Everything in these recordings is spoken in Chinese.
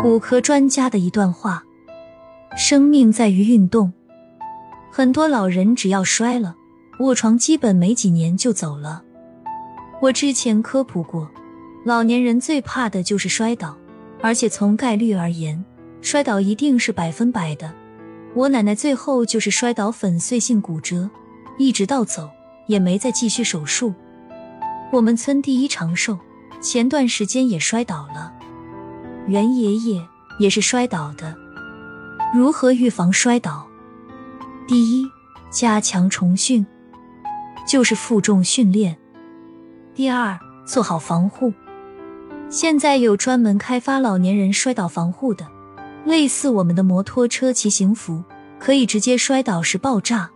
骨科专家的一段话：生命在于运动。很多老人只要摔了，卧床基本没几年就走了。我之前科普过，老年人最怕的就是摔倒，而且从概率而言，摔倒一定是百分百的。我奶奶最后就是摔倒粉碎性骨折，一直到走也没再继续手术。我们村第一长寿前段时间也摔倒了，袁爷爷也是摔倒的。如何预防摔倒？第一，加强重训，就是负重训练。第二，做好防护。现在有专门开发老年人摔倒防护的，类似我们的摩托车骑行服，可以直接摔倒时爆炸。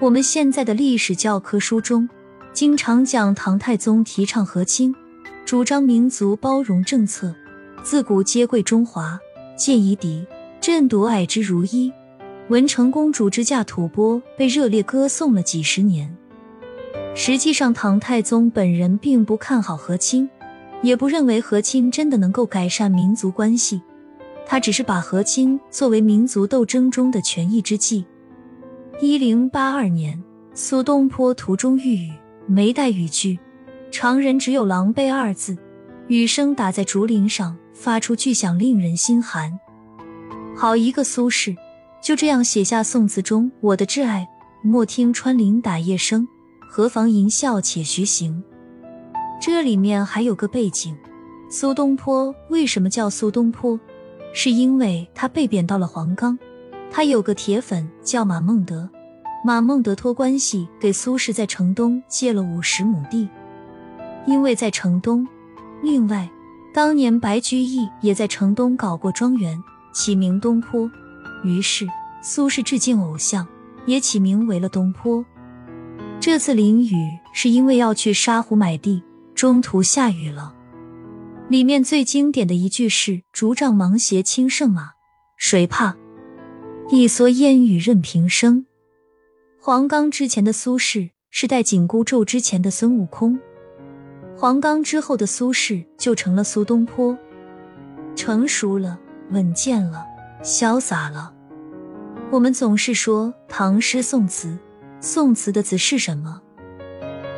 我们现在的历史教科书中。经常讲唐太宗提倡和亲，主张民族包容政策，自古皆贵中华，见夷狄，朕独爱之如一。文成公主之嫁吐蕃被热烈歌颂了几十年。实际上，唐太宗本人并不看好和亲，也不认为和亲真的能够改善民族关系，他只是把和亲作为民族斗争中的权宜之计。一零八二年，苏东坡途中遇雨。没带雨具，常人只有“狼狈”二字。雨声打在竹林上，发出巨响，令人心寒。好一个苏轼，就这样写下宋词中“我的挚爱，莫听穿林打叶声，何妨吟啸且徐行”。这里面还有个背景：苏东坡为什么叫苏东坡？是因为他被贬到了黄冈，他有个铁粉叫马孟德。马孟德托关系给苏轼在城东借了五十亩地，因为在城东。另外，当年白居易也在城东搞过庄园，起名东坡。于是苏轼致敬偶像，也起名为了东坡。这次淋雨是因为要去沙湖买地，中途下雨了。里面最经典的一句是“竹杖芒鞋轻胜马，谁怕？一蓑烟雨任平生。”黄冈之前的苏轼是戴紧箍咒之前的孙悟空，黄冈之后的苏轼就成了苏东坡，成熟了，稳健了，潇洒了。我们总是说唐诗宋词，宋词的词是什么？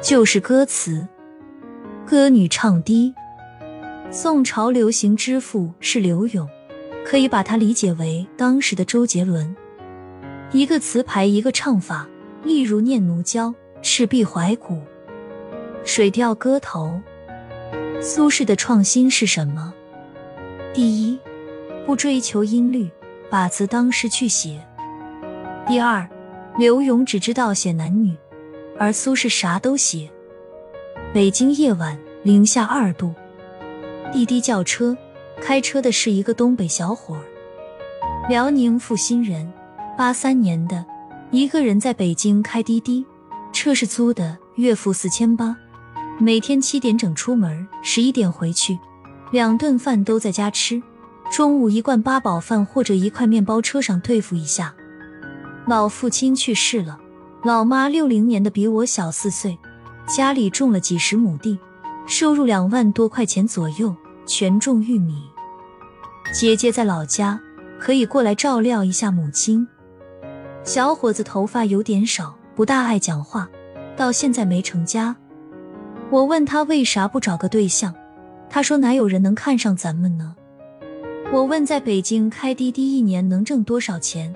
就是歌词，歌女唱低。宋朝流行之父是柳永，可以把它理解为当时的周杰伦，一个词牌，一个唱法。例如《念奴娇·赤壁怀古》《水调歌头》，苏轼的创新是什么？第一，不追求音律，把词当诗去写；第二，柳永只知道写男女，而苏轼啥都写。北京夜晚，零下二度，滴滴叫车，开车的是一个东北小伙儿，辽宁阜新人，八三年的。一个人在北京开滴滴，车是租的，月付四千八，每天七点整出门，十一点回去，两顿饭都在家吃，中午一罐八宝饭或者一块面包，车上对付一下。老父亲去世了，老妈六零年的比我小四岁，家里种了几十亩地，收入两万多块钱左右，全种玉米。姐姐在老家，可以过来照料一下母亲。小伙子头发有点少，不大爱讲话，到现在没成家。我问他为啥不找个对象，他说哪有人能看上咱们呢？我问在北京开滴滴一年能挣多少钱，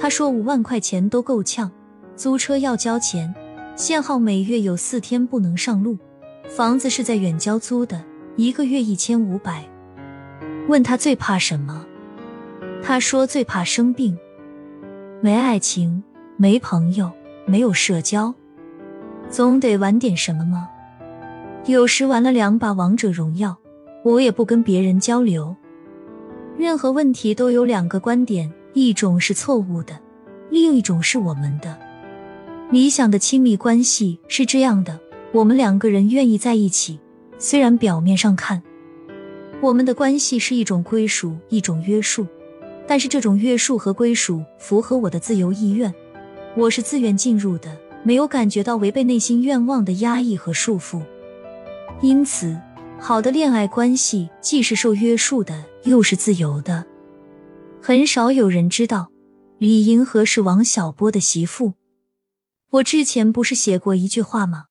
他说五万块钱都够呛，租车要交钱，限号每月有四天不能上路，房子是在远郊租的，一个月一千五百。问他最怕什么，他说最怕生病。没爱情，没朋友，没有社交，总得玩点什么吗？有时玩了两把王者荣耀，我也不跟别人交流。任何问题都有两个观点，一种是错误的，另一种是我们的。理想的亲密关系是这样的：我们两个人愿意在一起，虽然表面上看，我们的关系是一种归属，一种约束。但是这种约束和归属符合我的自由意愿，我是自愿进入的，没有感觉到违背内心愿望的压抑和束缚。因此，好的恋爱关系既是受约束的，又是自由的。很少有人知道，李银河是王小波的媳妇。我之前不是写过一句话吗？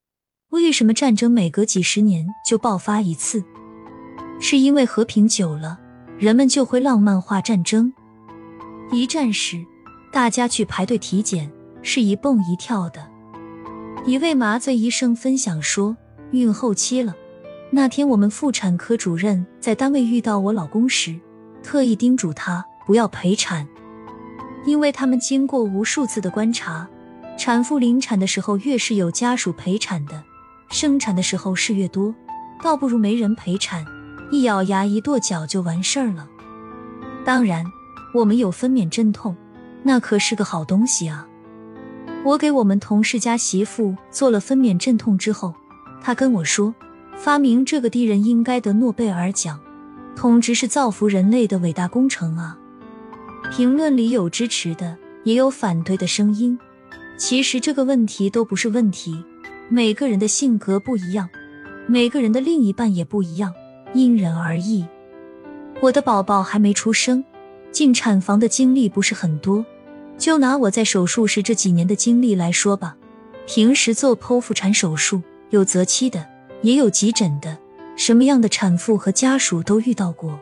为什么战争每隔几十年就爆发一次？是因为和平久了，人们就会浪漫化战争。一战时，大家去排队体检，是一蹦一跳的。一位麻醉医生分享说，孕后期了。那天我们妇产科主任在单位遇到我老公时，特意叮嘱他不要陪产，因为他们经过无数次的观察，产妇临产的时候越是有家属陪产的，生产的时候事越多，倒不如没人陪产，一咬牙一跺脚就完事儿了。当然，我们有分娩镇痛，那可是个好东西啊。我给我们同事家媳妇做了分娩镇痛之后，他跟我说。发明这个的人应该得诺贝尔奖，统治是造福人类的伟大工程啊！评论里有支持的，也有反对的声音。其实这个问题都不是问题，每个人的性格不一样，每个人的另一半也不一样，因人而异。我的宝宝还没出生，进产房的经历不是很多。就拿我在手术室这几年的经历来说吧，平时做剖腹产手术有择期的。也有急诊的，什么样的产妇和家属都遇到过。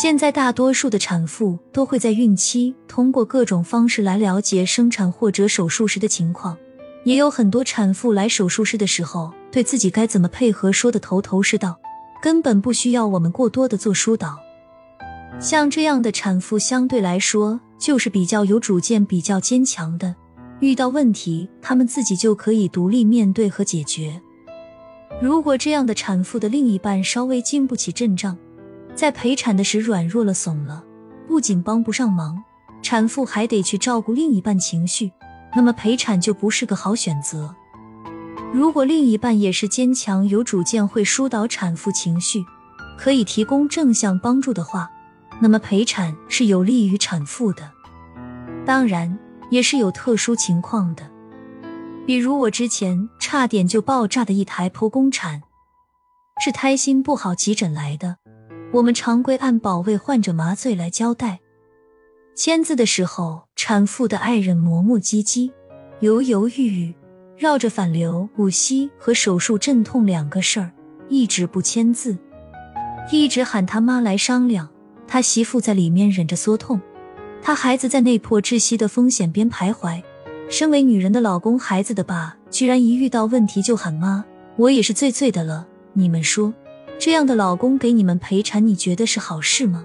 现在大多数的产妇都会在孕期通过各种方式来了解生产或者手术时的情况，也有很多产妇来手术室的时候，对自己该怎么配合说的头头是道，根本不需要我们过多的做疏导。像这样的产妇相对来说就是比较有主见、比较坚强的，遇到问题他们自己就可以独立面对和解决。如果这样的产妇的另一半稍微经不起阵仗，在陪产的时软弱了、怂了，不仅帮不上忙，产妇还得去照顾另一半情绪，那么陪产就不是个好选择。如果另一半也是坚强、有主见、会疏导产妇情绪，可以提供正向帮助的话，那么陪产是有利于产妇的。当然，也是有特殊情况的。比如我之前差点就爆炸的一台剖宫产，是胎心不好急诊来的。我们常规按保卫患者麻醉来交代，签字的时候，产妇的爱人磨磨唧唧、犹犹豫豫，绕着反流、五吸和手术镇痛两个事儿，一直不签字，一直喊他妈来商量。他媳妇在里面忍着缩痛，她孩子在内破窒息的风险边徘徊。身为女人的老公，孩子的爸，居然一遇到问题就喊妈，我也是醉醉的了。你们说，这样的老公给你们陪产，你觉得是好事吗？